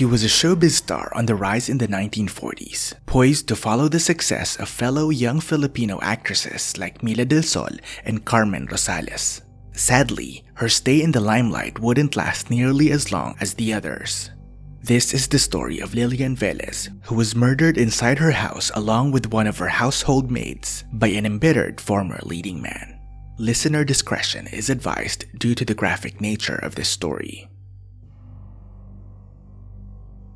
She was a showbiz star on the rise in the 1940s, poised to follow the success of fellow young Filipino actresses like Mila Del Sol and Carmen Rosales. Sadly, her stay in the limelight wouldn't last nearly as long as the others. This is the story of Lilian Velez, who was murdered inside her house along with one of her household maids by an embittered former leading man. Listener discretion is advised due to the graphic nature of this story.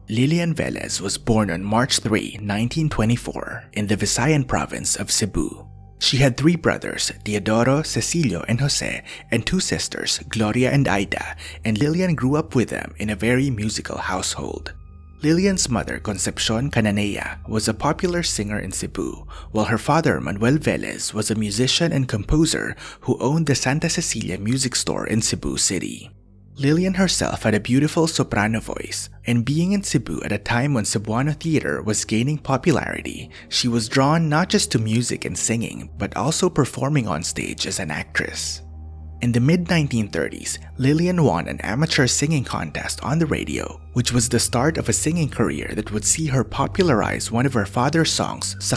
Lilian Velez was born on March 3, 1924, in the Visayan province of Cebu. She had three brothers, Teodoro, Cecilio, and Jose, and two sisters, Gloria and Ida, and Lilian grew up with them in a very musical household. Lilian's mother, Concepcion Cananea, was a popular singer in Cebu, while her father, Manuel Velez, was a musician and composer who owned the Santa Cecilia Music Store in Cebu City. Lilian herself had a beautiful soprano voice, and being in Cebu at a time when Cebuano theater was gaining popularity, she was drawn not just to music and singing, but also performing on stage as an actress. In the mid 1930s, Lilian won an amateur singing contest on the radio, which was the start of a singing career that would see her popularize one of her father's songs, Sa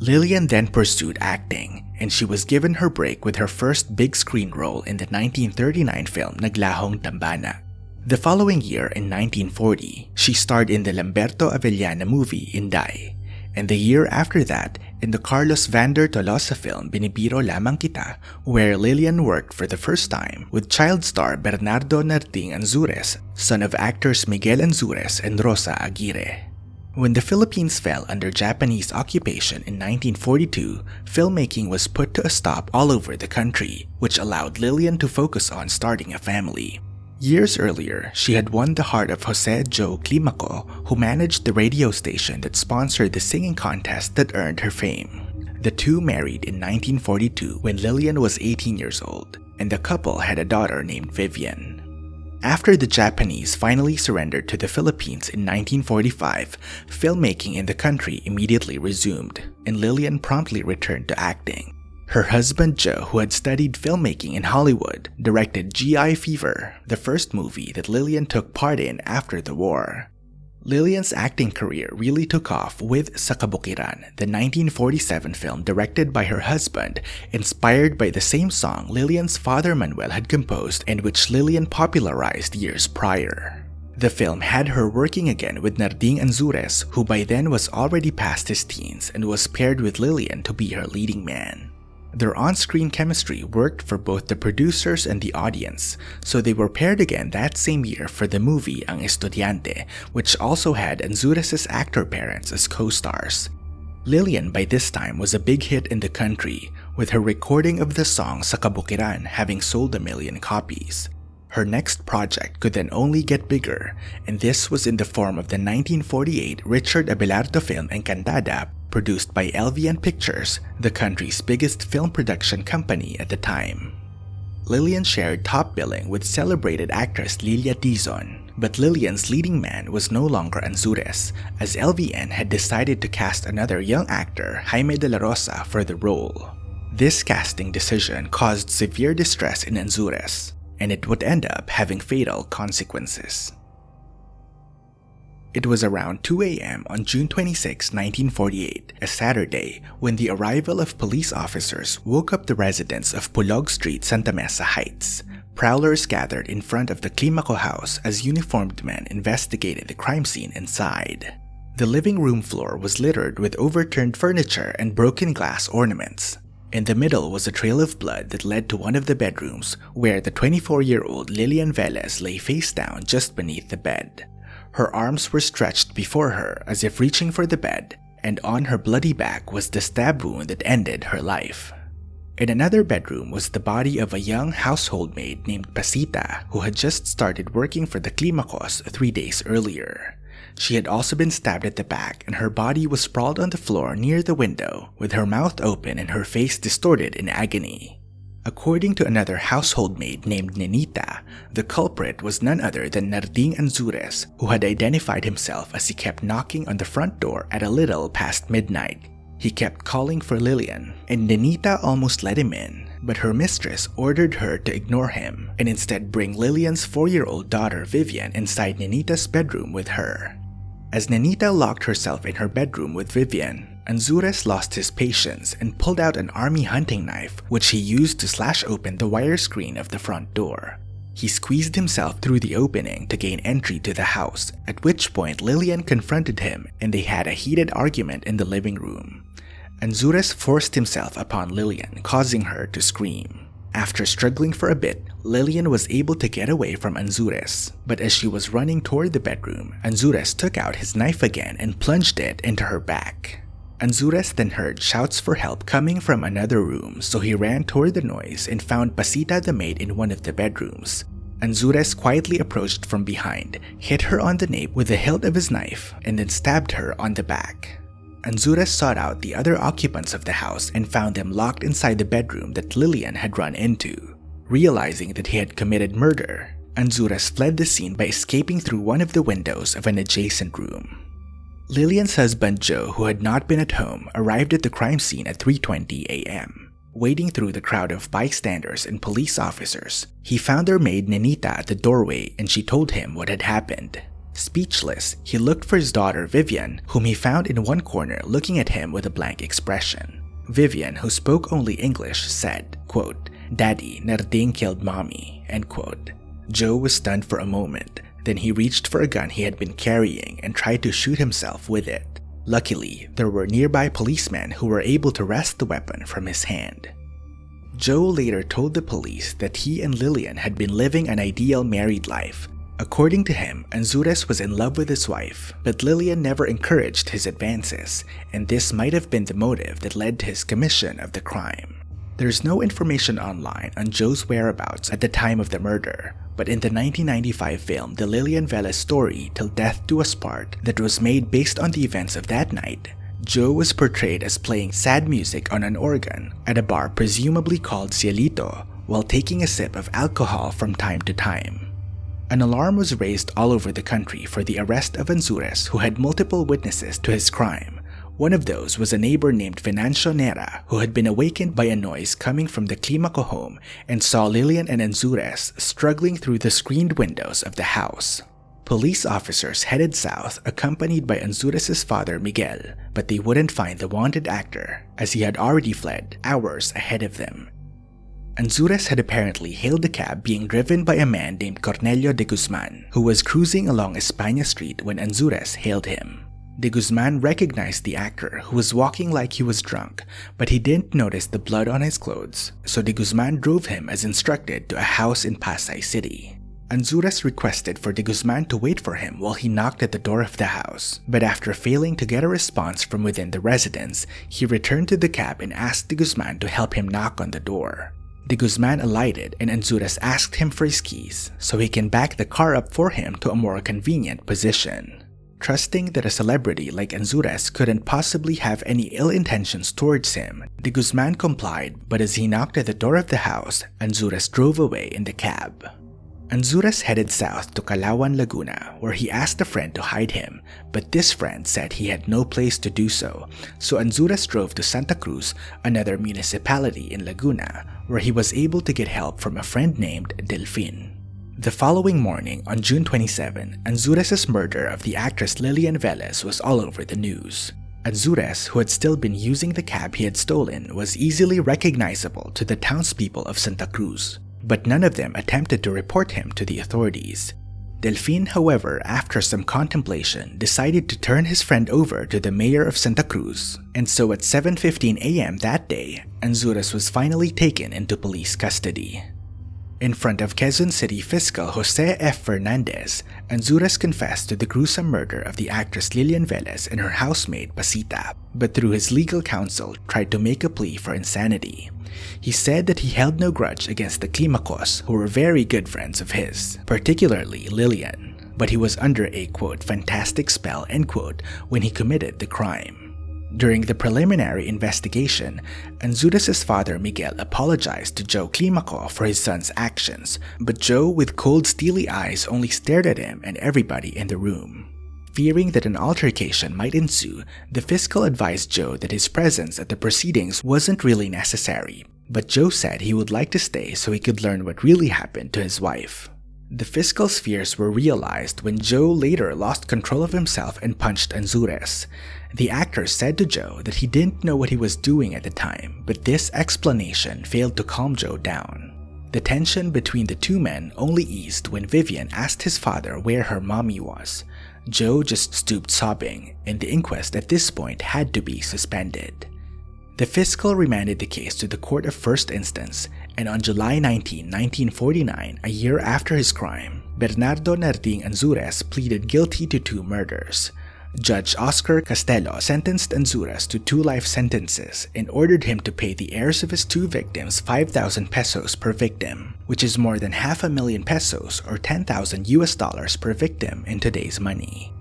Lilian then pursued acting, and she was given her break with her first big screen role in the 1939 film Naglahong Tambana. The following year, in 1940, she starred in the Lamberto Avellana movie Inday, and the year after that in the Carlos Vander Tolosa film Binibiro Lamang Kita, where Lilian worked for the first time with child star Bernardo Narding Anzures, son of actors Miguel Anzures and Rosa Aguirre. When the Philippines fell under Japanese occupation in 1942, filmmaking was put to a stop all over the country, which allowed Lilian to focus on starting a family. Years earlier, she had won the heart of Jose Joe Climaco, who managed the radio station that sponsored the singing contest that earned her fame. The two married in 1942 when Lilian was 18 years old, and the couple had a daughter named Vivian. After the Japanese finally surrendered to the Philippines in 1945, filmmaking in the country immediately resumed, and Lilian promptly returned to acting. Her husband Joe, who had studied filmmaking in Hollywood, directed GI Fever, the first movie that Lilian took part in after the war. Lilian's acting career really took off with Sa Kabukiran, the 1947 film directed by her husband, inspired by the same song Lilian's father Manuel had composed and which Lilian popularized years prior. The film had her working again with Narding Anzures, who by then was already past his teens and was paired with Lilian to be her leading man. Their on screen chemistry worked for both the producers and the audience, so they were paired again that same year for the movie Ang Estudiante, which also had Anzures' actor parents as co stars. Lilian by this time was a big hit in the country, with her recording of the song Sa Kabukiran having sold a million copies. Her next project could then only get bigger, and this was in the form of the 1948 Richard Abelardo film Encantada, produced by LVN Pictures, the country's biggest film production company at the time. Lilian shared top billing with celebrated actress Lilia Dizon, but Lilian's leading man was no longer Anzures, as LVN had decided to cast another young actor, Jaime de la Rosa, for the role. This casting decision caused severe distress in Anzures, and it would end up having fatal consequences. It was around 2 a.m. on June 26, 1948, a Saturday, when the arrival of police officers woke up the residents of Pulog Street, Santa Mesa Heights. Prowlers gathered in front of the Climaco house as uniformed men investigated the crime scene inside. The living room floor was littered with overturned furniture and broken glass ornaments. In the middle was a trail of blood that led to one of the bedrooms, where the 24 year old Lilian Velez lay face down just beneath the bed. Her arms were stretched before her as if reaching for the bed, and on her bloody back was the stab wound that ended her life. In another bedroom was the body of a young household maid named Pasita who had just started working for the Climacos three days earlier. She had also been stabbed at the back and her body was sprawled on the floor near the window with her mouth open and her face distorted in agony. According to another household maid named Nenita, the culprit was none other than Narding Anzures, who had identified himself as he kept knocking on the front door at a little past midnight. He kept calling for Lilian, and Nenita almost let him in, but her mistress ordered her to ignore him and instead bring Lilian's four year old daughter Vivian inside Nenita's bedroom with her. As Nenita locked herself in her bedroom with Vivian, Anzures lost his patience and pulled out an army hunting knife, which he used to slash open the wire screen of the front door. He squeezed himself through the opening to gain entry to the house, at which point Lilian confronted him and they had a heated argument in the living room. Anzures forced himself upon Lilian, causing her to scream. After struggling for a bit, Lilian was able to get away from Anzures, but as she was running toward the bedroom, Anzures took out his knife again and plunged it into her back. Anzures then heard shouts for help coming from another room, so he ran toward the noise and found Pasita the maid in one of the bedrooms. Anzures quietly approached from behind, hit her on the nape with the hilt of his knife, and then stabbed her on the back. Anzures sought out the other occupants of the house and found them locked inside the bedroom that Lilian had run into. Realizing that he had committed murder, Anzures fled the scene by escaping through one of the windows of an adjacent room. Lilian's husband Joe, who had not been at home, arrived at the crime scene at 3:20 a.m. Wading through the crowd of bystanders and police officers, he found their maid Nenita at the doorway and she told him what had happened. Speechless, he looked for his daughter Vivian, whom he found in one corner looking at him with a blank expression. Vivian, who spoke only English, said, quote, Daddy, Narding killed mommy, end quote. Joe was stunned for a moment, then he reached for a gun he had been carrying and tried to shoot himself with it. Luckily, there were nearby policemen who were able to wrest the weapon from his hand. Joe later told the police that he and Lilian had been living an ideal married life. According to him, Anzures was in love with his wife, but Lilian never encouraged his advances, and this might have been the motive that led to his commission of the crime. There's no information online on Joe's whereabouts at the time of the murder, but in the 1995 film The Lilian Velez Story Till Death Do Us Part that was made based on the events of that night, Joe was portrayed as playing sad music on an organ at a bar presumably called Cielito while taking a sip of alcohol from time to time. An alarm was raised all over the country for the arrest of Anzures who had multiple witnesses to his crime. One of those was a neighbor named Venancio Nera who had been awakened by a noise coming from the Climaco home and saw Lilian and Anzures struggling through the screened windows of the house. Police officers headed south accompanied by Anzures' father Miguel, but they wouldn't find the wanted actor as he had already fled hours ahead of them. Anzures had apparently hailed a cab being driven by a man named Cornelio de Guzman, who was cruising along España Street when Anzures hailed him. De Guzman recognized the actor, who was walking like he was drunk, but he didn't notice the blood on his clothes, so De Guzman drove him as instructed to a house in Pasay City. Anzures requested for De Guzman to wait for him while he knocked at the door of the house, but after failing to get a response from within the residence, he returned to the cab and asked De Guzman to help him knock on the door. De Guzman alighted and Anzures asked him for his keys so he can back the car up for him to a more convenient position. Trusting that a celebrity like Anzures couldn't possibly have any ill intentions towards him, De Guzman complied, but as he knocked at the door of the house, Anzures drove away in the cab. Anzures headed south to Calauan, Laguna, where he asked a friend to hide him, but this friend said he had no place to do so, so Anzures drove to Santa Cruz, another municipality in Laguna, where he was able to get help from a friend named Delfin. The following morning, on June 27, Anzures' murder of the actress Lilian Velez was all over the news. Anzures, who had still been using the cab he had stolen, was easily recognizable to the townspeople of Santa Cruz, but none of them attempted to report him to the authorities. Delfin, however, after some contemplation, decided to turn his friend over to the mayor of Santa Cruz, and so at 7:15 a.m. that day, Anzures was finally taken into police custody. In front of Quezon City Fiscal Jose F. Fernandez, Anzures confessed to the gruesome murder of the actress Lilian Velez and her housemaid Pasita, but through his legal counsel tried to make a plea for insanity. He said that he held no grudge against the Climacos, who were very good friends of his, particularly Lilian, but he was under a quote fantastic spell end quote when he committed the crime. During the preliminary investigation, Anzures' father Miguel apologized to Joe Climaco for his son's actions, but Joe, with cold, steely eyes, only stared at him and everybody in the room. Fearing that an altercation might ensue, the fiscal advised Joe that his presence at the proceedings wasn't really necessary, but Joe said he would like to stay so he could learn what really happened to his wife. The fiscal fears were realized when Joe later lost control of himself and punched Anzures. The actor said to Joe that he didn't know what he was doing at the time, but this explanation failed to calm Joe down. The tension between the two men only eased when Vivian asked his father where her mommy was. Joe just stooped sobbing, and the inquest at this point had to be suspended. The fiscal remanded the case to the Court of First Instance, and on July 19, 1949, a year after his crime, Bernardo Narding Anzures pleaded guilty to two murders. Judge Oscar Castelo sentenced Anzures to two life sentences and ordered him to pay the heirs of his two victims 5,000 pesos per victim, which is more than half a million pesos or 10,000 US dollars per victim in today's money.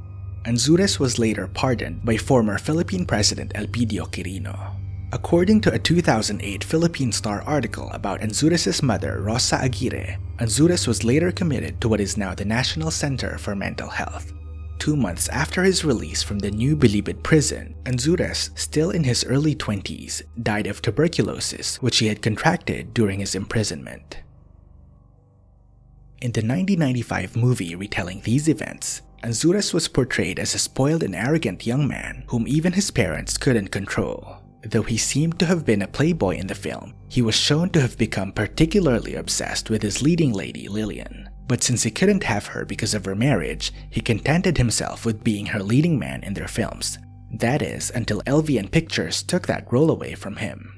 Anzures was later pardoned by former Philippine President Elpidio Quirino. According to a 2008 Philippine Star article about Anzures' mother, Rosa Aguirre, Anzures was later committed to what is now the National Center for Mental Health. Two months after his release from the New Bilibid prison, Anzures, still in his early 20s, died of tuberculosis, which he had contracted during his imprisonment. In the 1995 movie retelling these events, Anzures was portrayed as a spoiled and arrogant young man whom even his parents couldn't control. Though he seemed to have been a playboy in the film, he was shown to have become particularly obsessed with his leading lady, Lilian. But since he couldn't have her because of her marriage, he contented himself with being her leading man in their films. That is, until LVN Pictures took that role away from him.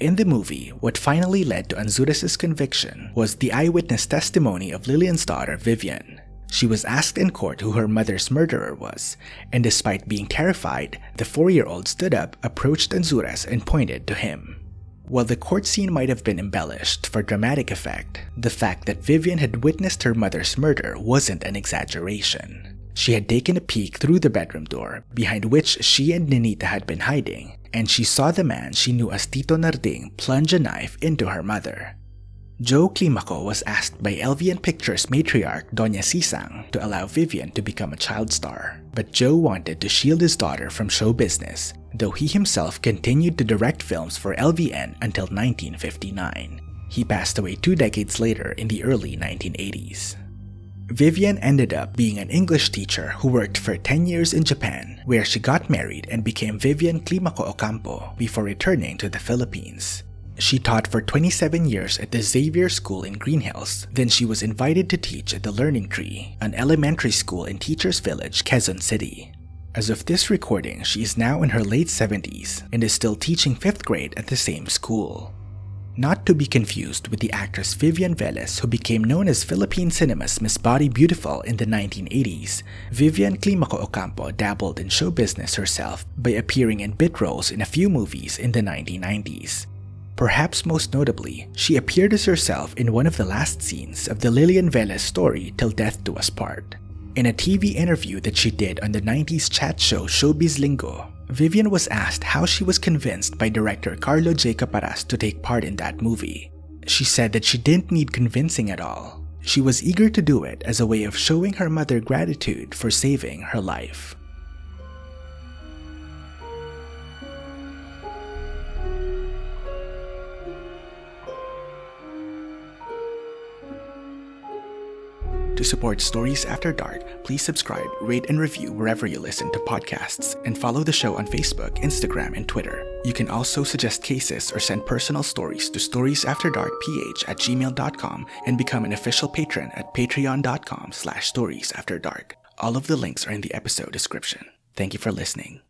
In the movie, what finally led to Anzures' conviction was the eyewitness testimony of Lilian's daughter, Vivian. She was asked in court who her mother's murderer was, and despite being terrified, the four year old stood up, approached Anzures, and pointed to him. While the court scene might have been embellished for dramatic effect, the fact that Vivian had witnessed her mother's murder wasn't an exaggeration. She had taken a peek through the bedroom door, behind which she and Nenita had been hiding, and she saw the man she knew as Tito Narding plunge a knife into her mother. Joe Climaco was asked by LVN Pictures matriarch Doña Sisang to allow Vivian to become a child star, but Joe wanted to shield his daughter from show business, though he himself continued to direct films for LVN until 1959. He passed away two decades later in the early 1980s. Vivian ended up being an English teacher who worked for 10 years in Japan, where she got married and became Vivian Climaco Ocampo before returning to the Philippines. She taught for 27 years at the Xavier School in Green Hills. Then she was invited to teach at the Learning Tree, an elementary school in Teachers Village, Quezon City. As of this recording, she is now in her late 70s and is still teaching 5th grade at the same school. Not to be confused with the actress Vivian Velez who became known as Philippine cinema's Miss Body Beautiful in the 1980s, Vivian Climaco Ocampo dabbled in show business herself by appearing in bit roles in a few movies in the 1990s. Perhaps most notably, she appeared as herself in one of the last scenes of the Lilian Velez story Till Death Do Us Part. In a TV interview that she did on the 90s chat show Showbiz Lingo, Vivian was asked how she was convinced by director Carlo J. To take part in that movie. She said that she didn't need convincing at all. She was eager to do it as a way of showing her mother gratitude for saving her life. To support Stories After Dark, please subscribe, rate, and review wherever you listen to podcasts, and follow the show on Facebook, Instagram, and Twitter. You can also suggest cases or send personal stories to storiesafterdarkph at gmail.com and become an official patron at patreon.com slash storiesafterdark. All of the links are in the episode description. Thank you for listening.